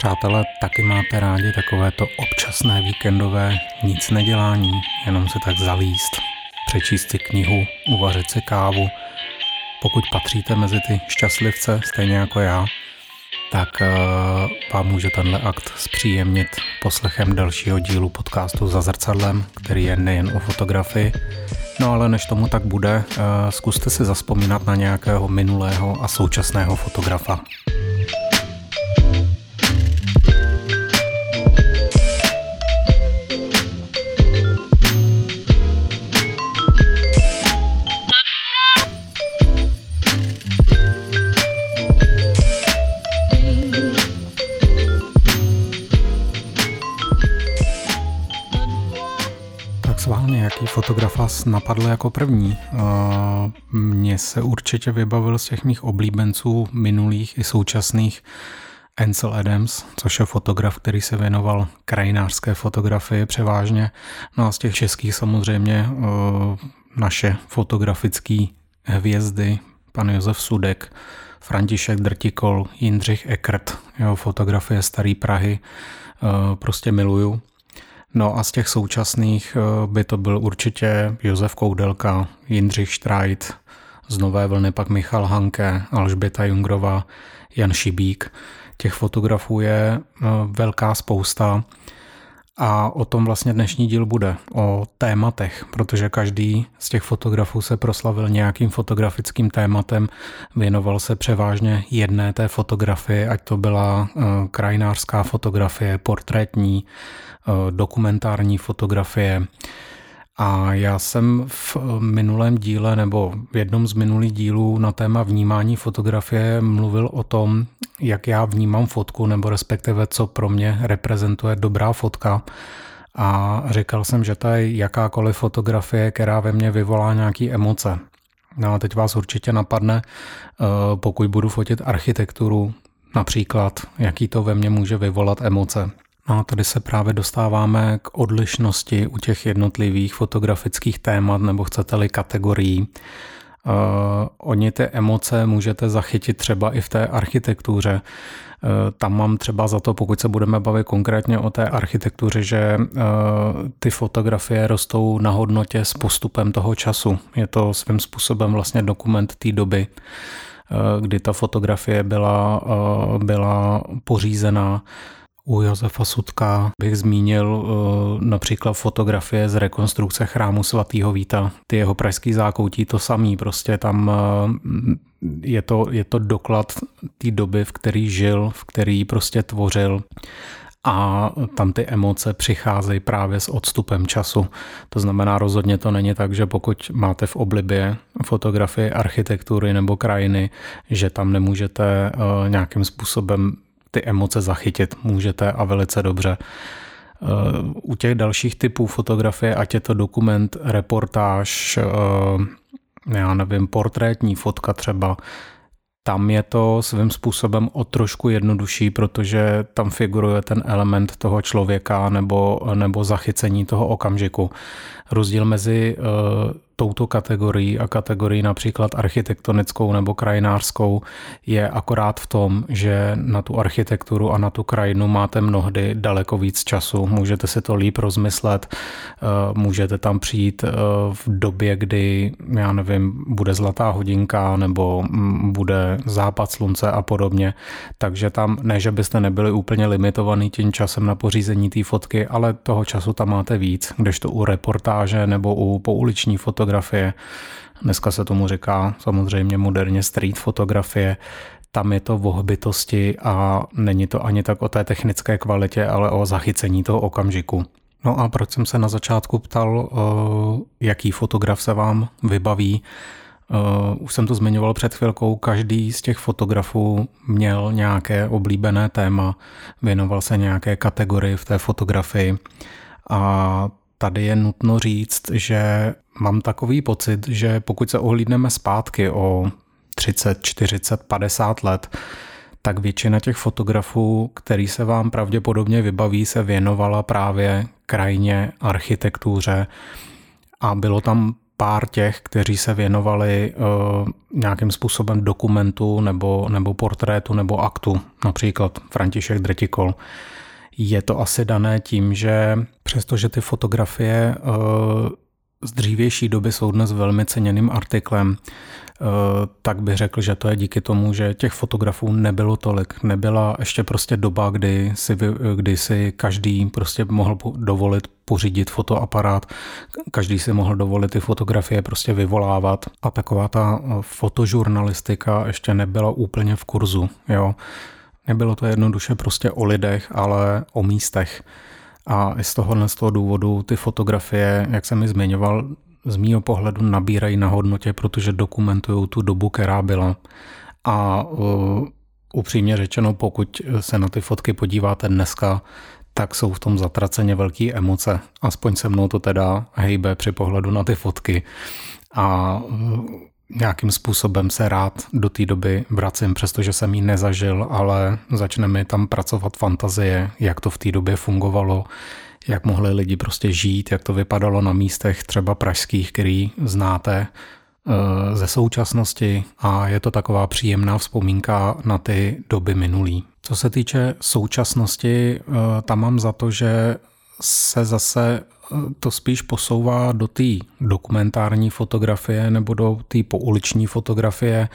Přátelé, taky máte rádi takovéto občasné víkendové nic nedělání, jenom se tak zavíst, přečíst si knihu, uvařit si kávu. Pokud patříte mezi ty šťastlivce, stejně jako já, tak uh, vám může tenhle akt zpříjemnit poslechem dalšího dílu podcastu Za zrcadlem, který je nejen o fotografii. No ale než tomu tak bude, uh, zkuste si zaspomínat na nějakého minulého a současného fotografa. Jaký fotograf vás napadl jako první? Mně se určitě vybavil z těch mých oblíbenců minulých i současných Ansel Adams, což je fotograf, který se věnoval krajinářské fotografii převážně. No a z těch českých samozřejmě naše fotografické hvězdy, pan Josef Sudek, František Drtikol, Jindřich Eckert, jeho fotografie Starý Prahy, prostě miluju. No a z těch současných eh, by to byl určitě Josef Koudelka, Jindřich Štrajt, z Nové vlny pak Michal Hanke, Alžběta Jungrová, Jan Šibík. Těch fotografů je eh, velká spousta a o tom vlastně dnešní díl bude, o tématech, protože každý z těch fotografů se proslavil nějakým fotografickým tématem, věnoval se převážně jedné té fotografii, ať to byla eh, krajinářská fotografie, portrétní, Eh, dokumentární fotografie. A já jsem v minulém díle nebo v jednom z minulých dílů na téma vnímání fotografie mluvil o tom, jak já vnímám fotku nebo respektive co pro mě reprezentuje dobrá fotka. A říkal jsem, že ta je jakákoliv fotografie, která ve mně vyvolá nějaké emoce. No a teď vás určitě napadne, eh, pokud budu fotit architekturu, například, jaký to ve mně může vyvolat emoce. A tady se právě dostáváme k odlišnosti u těch jednotlivých fotografických témat nebo chcete-li kategorií. Uh, oni ty emoce můžete zachytit třeba i v té architektuře. Uh, tam mám třeba za to, pokud se budeme bavit konkrétně o té architektuře, že uh, ty fotografie rostou na hodnotě s postupem toho času. Je to svým způsobem vlastně dokument té doby, kdy ta fotografie byla, byla pořízená u Josefa Sudka bych zmínil uh, například fotografie z rekonstrukce chrámu svatého Víta. Ty jeho pražský zákoutí to samý, prostě tam uh, je, to, je to doklad té doby, v který žil, v který prostě tvořil a tam ty emoce přicházejí právě s odstupem času. To znamená, rozhodně to není tak, že pokud máte v oblibě fotografie architektury nebo krajiny, že tam nemůžete uh, nějakým způsobem ty emoce zachytit můžete a velice dobře. Eh, u těch dalších typů fotografie, ať je to dokument, reportáž, eh, já nevím, portrétní fotka třeba, tam je to svým způsobem o trošku jednodušší, protože tam figuruje ten element toho člověka nebo, nebo zachycení toho okamžiku. Rozdíl mezi uh, touto kategorií a kategorií například architektonickou nebo krajinářskou je akorát v tom, že na tu architekturu a na tu krajinu máte mnohdy daleko víc času. Můžete si to líp rozmyslet, eh, můžete tam přijít eh, v době, kdy, já nevím, bude zlatá hodinka nebo mm, bude západ slunce a podobně. Takže tam ne, že byste nebyli úplně limitovaný tím časem na pořízení té fotky, ale toho času tam máte víc, kdežto u reportáže nebo u pouliční fotografie fotografie. Dneska se tomu říká samozřejmě moderně street fotografie. Tam je to o hbitosti a není to ani tak o té technické kvalitě, ale o zachycení toho okamžiku. No a proč jsem se na začátku ptal, eh, jaký fotograf se vám vybaví? Eh, už jsem to zmiňoval před chvilkou, každý z těch fotografů měl nějaké oblíbené téma, věnoval se nějaké kategorii v té fotografii a tady je nutno říct, že mám takový pocit, že pokud se ohlídneme zpátky o 30, 40, 50 let, tak většina těch fotografů, který se vám pravděpodobně vybaví, se věnovala právě krajině, architektuře a bylo tam pár těch, kteří se věnovali uh, nějakým způsobem dokumentu nebo, nebo portrétu nebo aktu, například František Dretikol. Je to asi dané tím, že přestože ty fotografie uh, z dřívější doby jsou dnes velmi ceněným artiklem, eh, tak bych řekl, že to je díky tomu, že těch fotografů nebylo tolik. Nebyla ještě prostě doba, kdy si, kdy si každý prostě mohl dovolit pořídit fotoaparát, každý si mohl dovolit ty fotografie prostě vyvolávat a taková ta eh, fotožurnalistika ještě nebyla úplně v kurzu, jo. Nebylo to jednoduše prostě o lidech, ale o místech. A i z tohohle z toho důvodu ty fotografie, jak jsem mi zmiňoval, z mýho pohledu nabírají na hodnotě, protože dokumentují tu dobu, která byla. A uh, upřímně řečeno, pokud se na ty fotky podíváte dneska, tak jsou v tom zatraceně velké emoce. Aspoň se mnou to teda hejbe při pohledu na ty fotky. A uh, nějakým způsobem se rád do té doby vracím, přestože jsem ji nezažil, ale začne mi tam pracovat fantazie, jak to v té době fungovalo, jak mohli lidi prostě žít, jak to vypadalo na místech třeba pražských, který znáte eh, ze současnosti a je to taková příjemná vzpomínka na ty doby minulý. Co se týče současnosti, eh, tam mám za to, že se zase to spíš posouvá do té dokumentární fotografie nebo do té pouliční fotografie.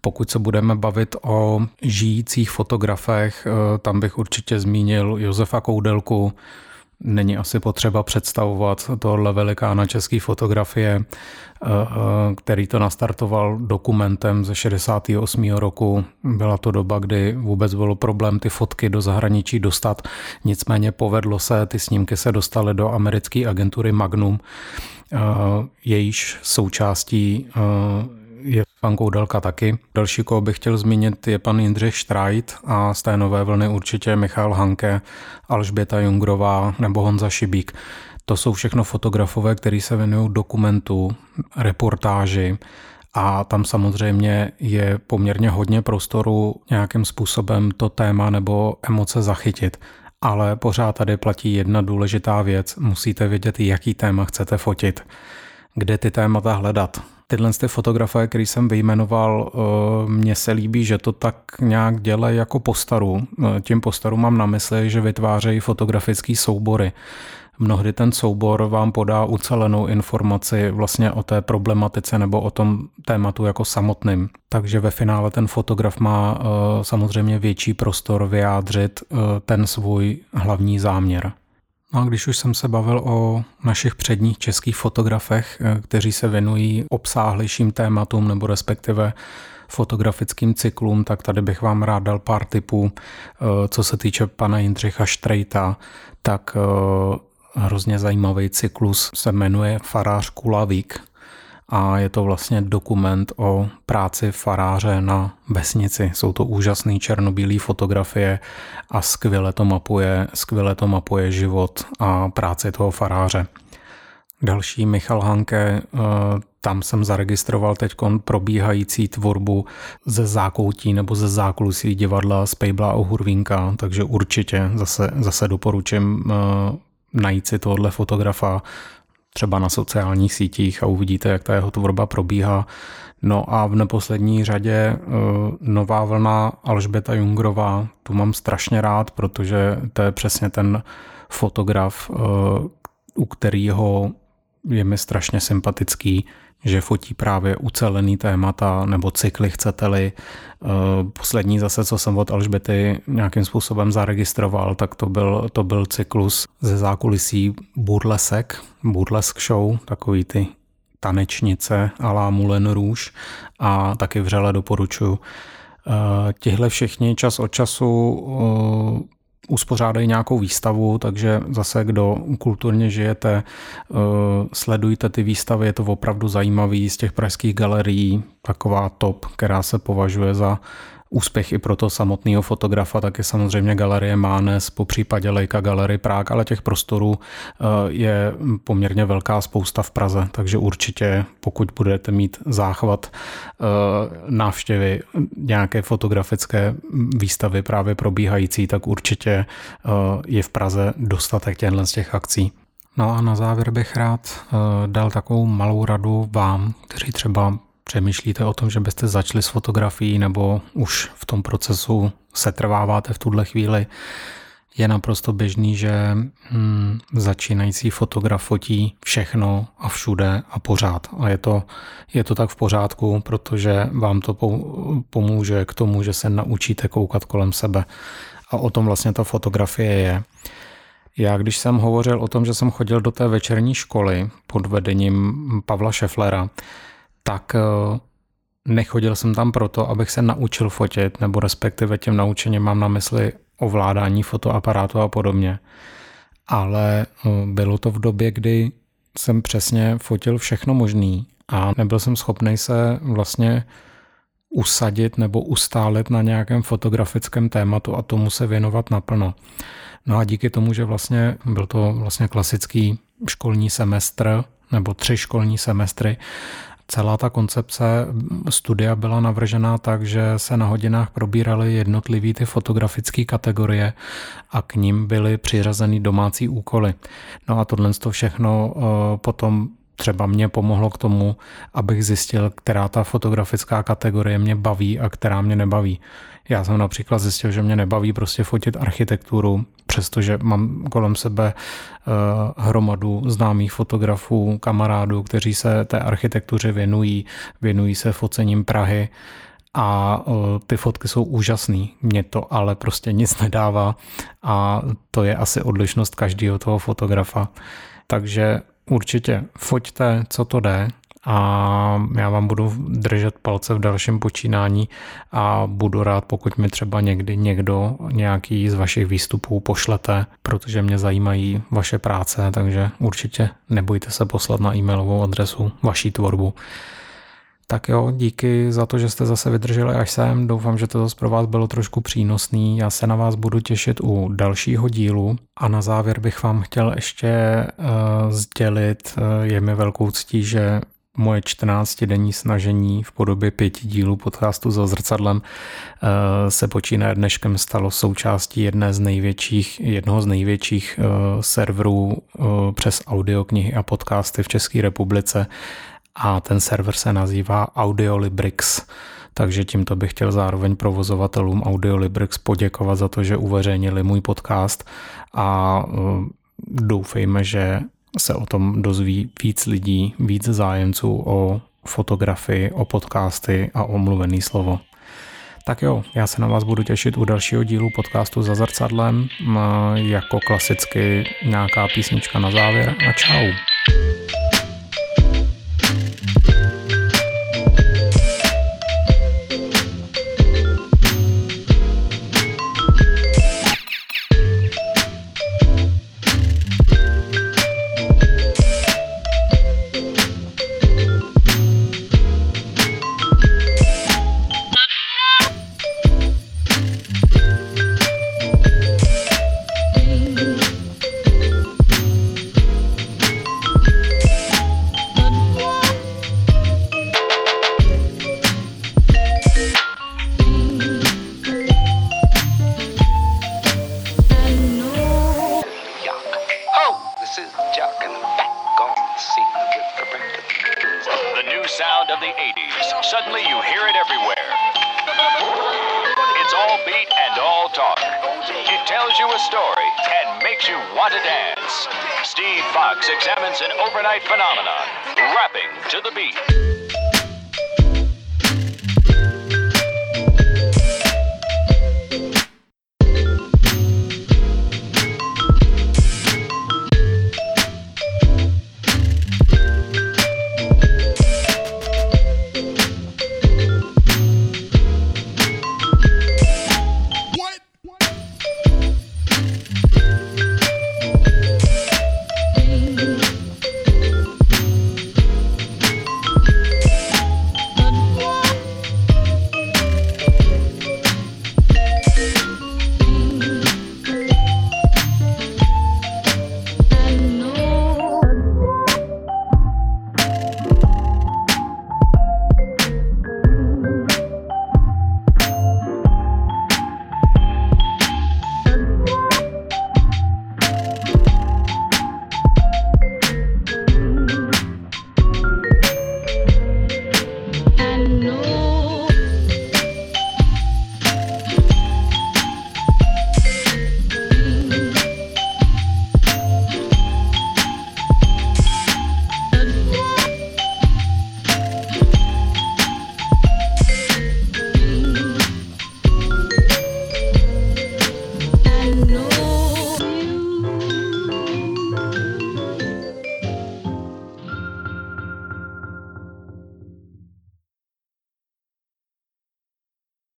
Pokud se budeme bavit o žijících fotografech, eh, tam bych určitě zmínil Josefa Koudelku, Není asi potřeba představovat tohle velikána české fotografie, eh, eh, který to nastartoval dokumentem ze 68. roku. Byla to doba, kdy vůbec byl problém ty fotky do zahraničí dostat. Nicméně povedlo se, ty snímky se dostaly do americké agentury Magnum, eh, jejíž součástí je pan Koudelka taky. Další, koho bych chtěl zmínit, je pan Jindřich Štrajt a z té nové vlny určitě Michal Hanke, Alžběta Jungrová nebo Honza Šibík. To jsou všechno fotografové, kteří se věnují dokumentu, reportáži a tam samozřejmě je poměrně hodně prostoru nějakým způsobem to téma nebo emoce zachytit. Ale pořád tady platí jedna důležitá věc. Musíte vědět, jaký téma chcete fotit, kde ty témata hledat Tyhle ty fotografie, který jsem vyjmenoval, eh, mně se líbí, že to tak nějak dělají jako postaru. Eh, tím postaru mám na mysli, že vytvářejí fotografické soubory. Mnohdy ten soubor vám podá ucelenou informaci vlastně o té problematice nebo o tom tématu jako samotným. Takže ve finále ten fotograf má eh, samozřejmě větší prostor vyjádřit ten svůj hlavní záměr. No a když už jsem se bavil o našich předních českých fotografech, eh, kteří se věnují obsáhlejším tématům nebo respektive fotografickým cyklům, tak tady bych vám rád dal pár tipů. Eh, co se týče pana Jindřicha Štrejta, tak eh, hrozně zajímavý cyklus se jmenuje Farář Kulavík a je to vlastně dokument o práci faráře na vesnici. Jsou to úžasné černobílé fotografie a skvěle to mapuje, skvěle to mapuje život a práci toho faráře. Další Michal Hanke, eh, tam jsem zaregistroval teď probíhající tvorbu ze zákoutí nebo ze zákulisí divadla z Pejbla a Hurvínka, takže určitě zase, zase doporučím eh, najít si tohle fotografa třeba na sociálních sítích a uvidíte, jak ta jeho tvorba probíhá. No a v neposlední řadě eh, nová vlna Alžbeta Jungrová, tu mám strašně rád, protože to je přesně ten fotograf, eh, u kterého je mi strašně sympatický, že fotí právě ucelený témata nebo cykly, chcete-li. Eh, poslední zase, co jsem od Alžbety nějakým způsobem zaregistroval, tak to byl, to byl cyklus ze zákulisí Burlesek, Burlesk show, takový ty tanečnice a la Moulin Rouge a taky vřele doporučuji. Eh, tihle všichni čas od času eh, uspořádají nějakou výstavu, takže zase, kdo kulturně žijete, eh, sledujte ty výstavy, je to opravdu zajímavý z těch pražských galerií, taková top, která se považuje za úspěch i pro to samotného fotografa, tak je samozřejmě Galerie Mánes, po případě Leica Galerie Prague, ale těch prostorů eh, je poměrně velká spousta v Praze, takže určitě pokud budete mít záchvat eh, návštěvy nějaké fotografické výstavy právě probíhající, tak určitě eh, je v Praze dostatek těchto z těch akcí. No a na závěr bych rád dal takovou malou radu vám, kteří třeba přemýšlíte o tom, že byste začali s fotografií nebo už v tom procesu setrváváte v tuhle chvíli. Je naprosto běžný, že hmm, začínající fotograf fotí všechno a všude a pořád. A je to, je to tak v pořádku, protože vám to pomůže k tomu, že se naučíte koukat kolem sebe. A o tom vlastně ta fotografie je. Já, když jsem hovořil o tom, že jsem chodil do té večerní školy pod vedením Pavla Šeflera, tak eh, nechodil jsem tam proto, abych se naučil fotit, nebo respektive tím naučením mám na mysli ovládání fotoaparátu a podobně. Ale eh, bylo to v době, kdy jsem přesně fotil všechno možný a nebyl jsem schopný se vlastně usadit nebo ustálit na nějakém fotografickém tématu a tomu se věnovat naplno. No a díky tomu, že vlastně byl to vlastně klasický školní semestr nebo tři školní semestry, Celá ta koncepce studia byla navržená tak, že se na hodinách probíraly jednotlivé ty fotografické kategorie a k ním byly přiřazeny domácí úkoly. No a tohle to všechno eh, potom třeba mě pomohlo k tomu, abych zjistil, která ta fotografická kategorie mě baví a která mě nebaví. Já jsem například zjistil, že mě nebaví prostě fotit architekturu, přestože mám kolem sebe uh, hromadu známých fotografů, kamarádů, kteří se té architektuře věnují, věnují se focením Prahy a uh, ty fotky jsou úžasné. Mně to ale prostě nic nedává a to je asi odlišnost každého toho fotografa. Takže určitě foťte, co to jde, a já vám budu držet palce v dalším počínání a budu rád, pokud mi třeba někdy někdo nějaký z vašich výstupů pošlete, protože mě zajímají vaše práce, takže určitě nebojte se poslat na e-mailovou adresu vaší tvorbu. Tak jo, díky za to, že jste zase vydrželi až sem. Doufám, že to zase pro vás bylo trošku přínosný. Já se na vás budu těšit u dalšího dílu. A na závěr bych vám chtěl ještě uh, sdělit, uh, je mi velkou ctí, že moje 14-denní snažení v podobě pěti dílů podcastu za zrcadlem eh, se počínaje dneškem stalo součástí jedné z největších, jednoho z největších eh, serverů eh, přes audioknihy a podcasty v České republice a ten server se nazývá Audiolibrix. Takže tímto bych chtěl zároveň provozovatelům Audiolibrix poděkovat za to, že uveřejnili můj podcast a doufejme, že se o tom dozví víc lidí, víc zájemců o fotografii, o podcasty a o mluvený slovo. Tak jo, já se na vás budu těšit u dalšího dílu podcastu za zrcadlem, jako klasicky nějaká písnička na závěr a čau. the 80s, suddenly you hear it everywhere. It's all beat and all talk. It tells you a story and makes you want to dance. Steve Fox examines an overnight phenomenon, rapping to the beat.